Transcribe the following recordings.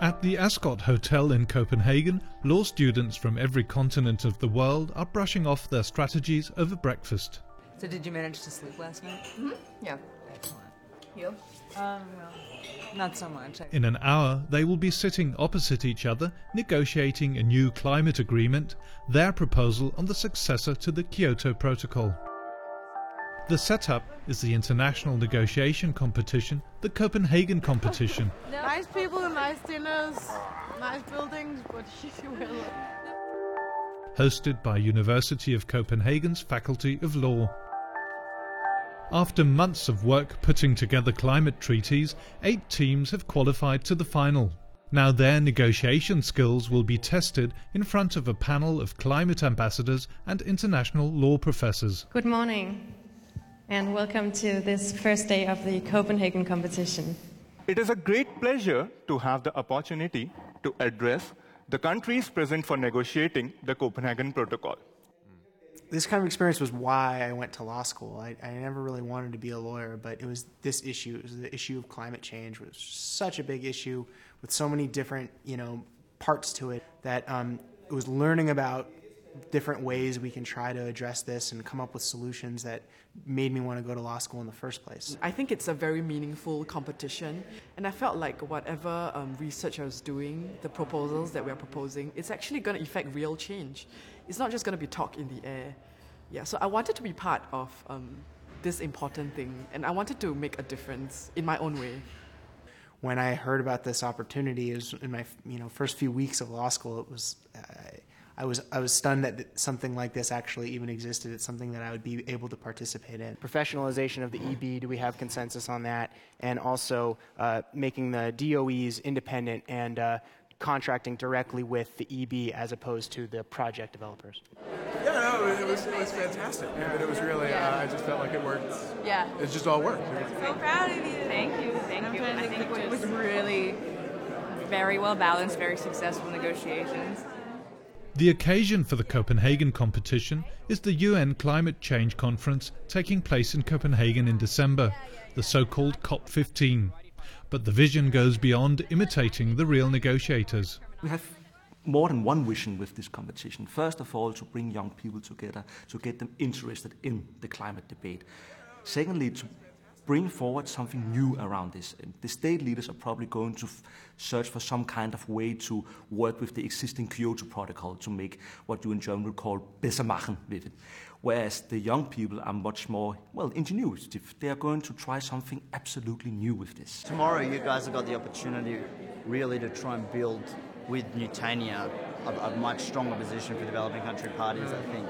At the Ascot Hotel in Copenhagen, law students from every continent of the world are brushing off their strategies over breakfast. So did you manage to sleep last night? Yeah. Excellent. You? Um, well, not so much. In an hour, they will be sitting opposite each other, negotiating a new climate agreement, their proposal on the successor to the Kyoto Protocol. The setup is the international negotiation competition, the Copenhagen competition, Nice people, nice dinners, nice buildings, but well. hosted by University of Copenhagen's Faculty of Law. After months of work putting together climate treaties, eight teams have qualified to the final. Now their negotiation skills will be tested in front of a panel of climate ambassadors and international law professors. Good morning, and welcome to this first day of the Copenhagen competition. It is a great pleasure to have the opportunity to address the countries present for negotiating the Copenhagen Protocol. this kind of experience was why I went to law school. I, I never really wanted to be a lawyer, but it was this issue. It was the issue of climate change was such a big issue with so many different, you know, parts to it that um, it was learning about different ways we can try to address this and come up with solutions that made me want to go to law school in the first place. I think it's a very meaningful competition, and I felt like whatever um, research I was doing, the proposals that we are proposing, it's actually going to effect real change. It's not just going to be talk in the air. Yeah, so I wanted to be part of um, this important thing, and I wanted to make a difference in my own way. when I heard about this opportunity, it was in my you know first few weeks of law school. It was uh, I was I was stunned that something like this actually even existed. It's something that I would be able to participate in. Professionalization of the EB. Do we have consensus on that? And also uh, making the DOEs independent and uh, contracting directly with the EB as opposed to the project developers. Yeah, no, it was, it was fantastic. I mean, it was really, uh, I just felt like it worked. Yeah. It just all worked. So proud of you. Thank you. Thank you. I think it was really very well balanced, very successful negotiations. The occasion for the Copenhagen competition is the UN Climate Change Conference taking place in Copenhagen in December, the so called COP15. But the vision goes beyond imitating the real negotiators. We have more than one vision with this competition. First of all, to bring young people together, to get them interested in the climate debate. Secondly, to bring forward something new around this. And the state leaders are probably going to f- search for some kind of way to work with the existing Kyoto Protocol to make what you in German would call besser machen with it. Whereas the young people are much more, well, ingenuitive. They are going to try something absolutely new with this. Tomorrow, you guys have got the opportunity really to try and build with Newtania a, a much stronger position for developing country parties, I think.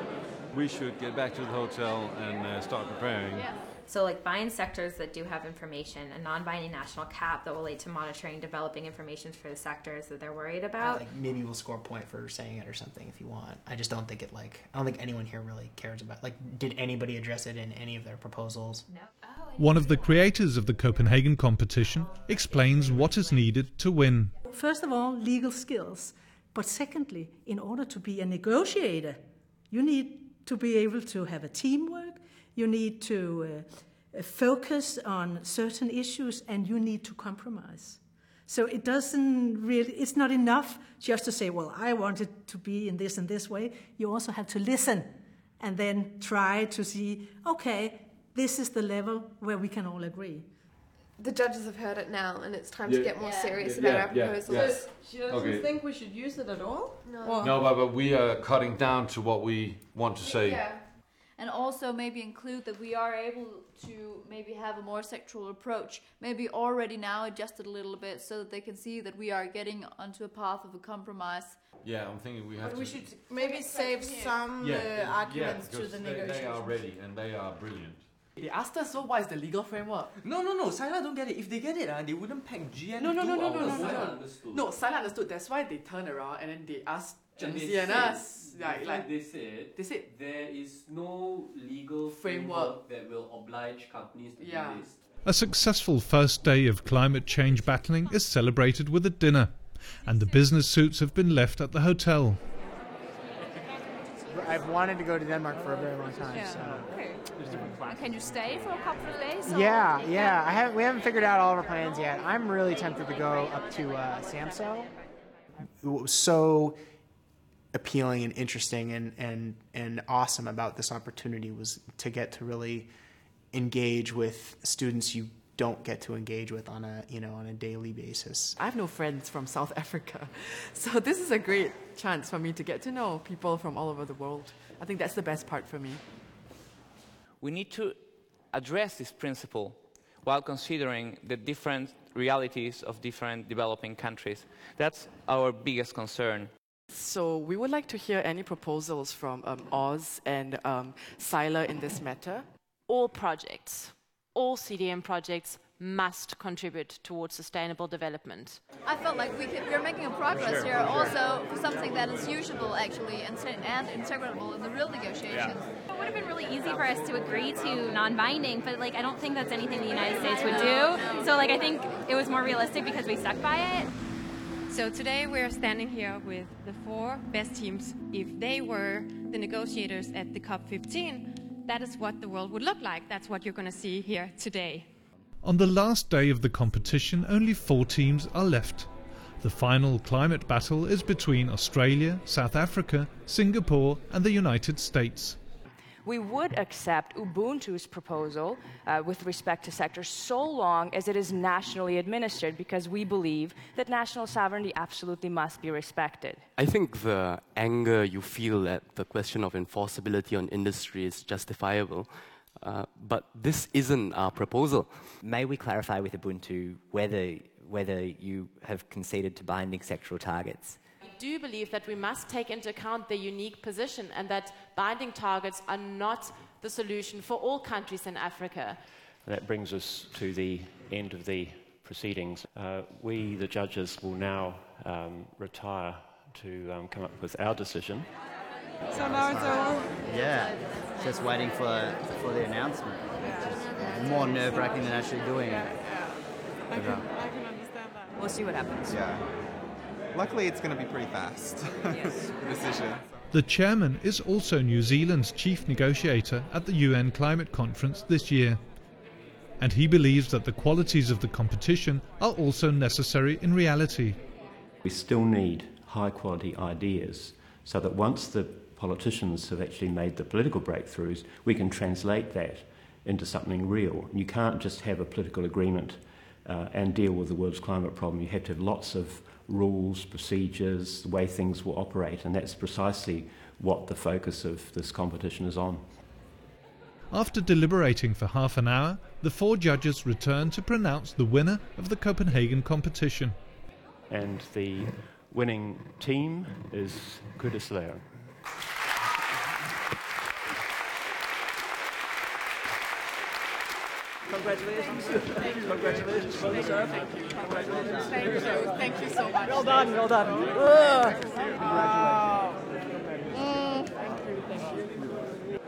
We should get back to the hotel and uh, start preparing. So, like buying sectors that do have information, a non-binding national cap that will lead to monitoring, developing information for the sectors that they're worried about. Like maybe we'll score a point for saying it or something if you want. I just don't think it like I don't think anyone here really cares about like did anybody address it in any of their proposals? No. One of the creators of the Copenhagen competition explains what is needed to win. First of all, legal skills. But secondly, in order to be a negotiator, you need to be able to have a teamwork, you need to uh, focus on certain issues, and you need to compromise. So it doesn't really, it's not enough just to say, well, I want it to be in this and this way. You also have to listen and then try to see, okay, this is the level where we can all agree. The judges have heard it now, and it's time Yeah. to get more Yeah. serious Yeah, about yeah, our yeah, proposals. yeah. She doesn't Okay. think we should use it at all? No. No, but, but we are cutting down to what we want to say. And also maybe include that we are able to maybe have a more sectoral approach maybe already now adjusted a little bit so that they can see that we are getting onto a path of a compromise Yeah, I'm thinking we have But to. we should maybe save some yeah, uh, yeah, arguments to because the they, they are ready and they are brilliant. They asked us, so what is the legal framework? No, no, no. Sila don't get it. If they get it, uh, they wouldn't pack GM. No, no, to no, do no, no, our no, work. no, no. No, Sila understood. That's why they turned around and then they asked And they Jancy and said- us. Like, like they said they said there is no legal Framework. framework, that will oblige companies to Yeah. do this. A successful first day of climate change battling is celebrated with a dinner, and the business suits have been left at the hotel. I've wanted to go to Denmark for a very long time. Yeah. So. Okay. And can you stay for a couple of days? or- Yeah, yeah. I haven't, we haven't figured out all of our plans yet. I'm really tempted to go up to uh, Samso. So appealing and interesting and, and, and awesome about this opportunity was to get to really engage with students you don't get to engage with on a you know on a daily basis. I have no friends from South Africa, so this is a great chance for me to get to know people from all over the world. I think that's the best part for me. We need to address this principle while considering the different realities of different developing countries. That's our biggest concern. So we would like to hear any proposals from um, Oz and um, Sila in this matter. all projects, all CDM projects must contribute towards sustainable development. I felt like we could, we're making a progress sure, here sure. also for something that is usable actually and, and integrable in the real negotiations. It would have been really easy for us to agree to non-binding, but like I don't think that's anything the United States would do. So like I think it was more realistic because we stuck by it. So today we're standing here with the four best teams. If they were the negotiators at the COP15, that is what the world would look like. That's what you're going to see here today. On the last day of the competition, only four teams are left. The final climate battle is between Australia, South Africa, Singapore, and the United States. We would accept Ubuntu's proposal uh, with respect to sectors so long as it is nationally administered because we believe that national sovereignty absolutely must be respected. I think the anger you feel at the question of enforceability on industry is justifiable, uh, but this isn't our proposal. May we clarify with Ubuntu whether, whether you have conceded to binding sectoral targets? We do believe that we must take into account their unique position and that binding targets are not the solution for all countries in Africa. That brings us to the end of the proceedings. Uh, we, the judges, will now um, retire to um, come up with our decision. So now it's over. Yeah, just waiting for for the announcement. Which more nerve wracking than actually doing it. But, uh, We'll see what happens. Yeah. Luckily, it's going to be pretty fast. Yes. decision. The chairman is also New Zealand's chief negotiator at the UN Climate Conference this year. And he believes that the qualities of the competition are also necessary in reality. We still need high quality ideas so that once the politicians have actually made the political breakthroughs, we can translate that into something real. You can't just have a political agreement uh, and deal with the world's climate problem. You have to have lots of rules, procedures, the way things will operate, and that's precisely what the focus of this competition is on. After deliberating for half an hour, the four judges return to pronounce the winner of the Copenhagen competition. And the winning team is Kudislao. Congratulations. Congratulations. Well deserved. Congratulations. Thank you. Thank you so much. Well done, well done.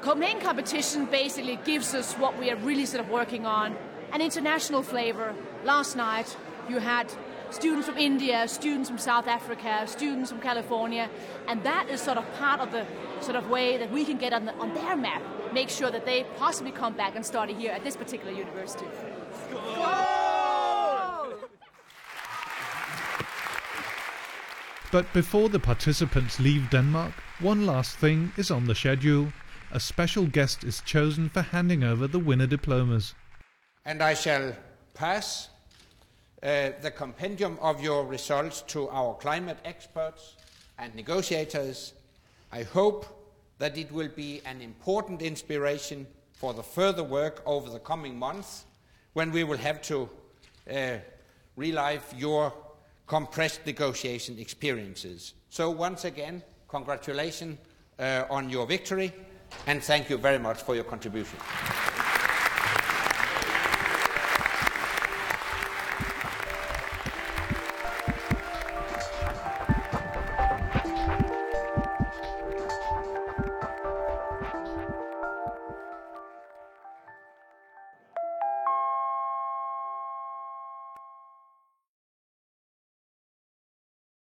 Copenhagen competition basically gives us what we are really sort of working on an international flavor. Last night, you had students from India, students from South Africa, students from California, and that is sort of part of the sort of way that we can get on, the, on their map, make sure that they possibly come back and study here at this particular university. But before the participants leave Denmark, one last thing is on the schedule. A special guest is chosen for handing over the winner diplomas. And I shall pass uh, the compendium of your results to our climate experts and negotiators. I hope that it will be an important inspiration for the further work over the coming months when we will have to uh, relive your compressed negotiation experiences. So, once again, congratulations uh, on your victory and thank you very much for your contribution.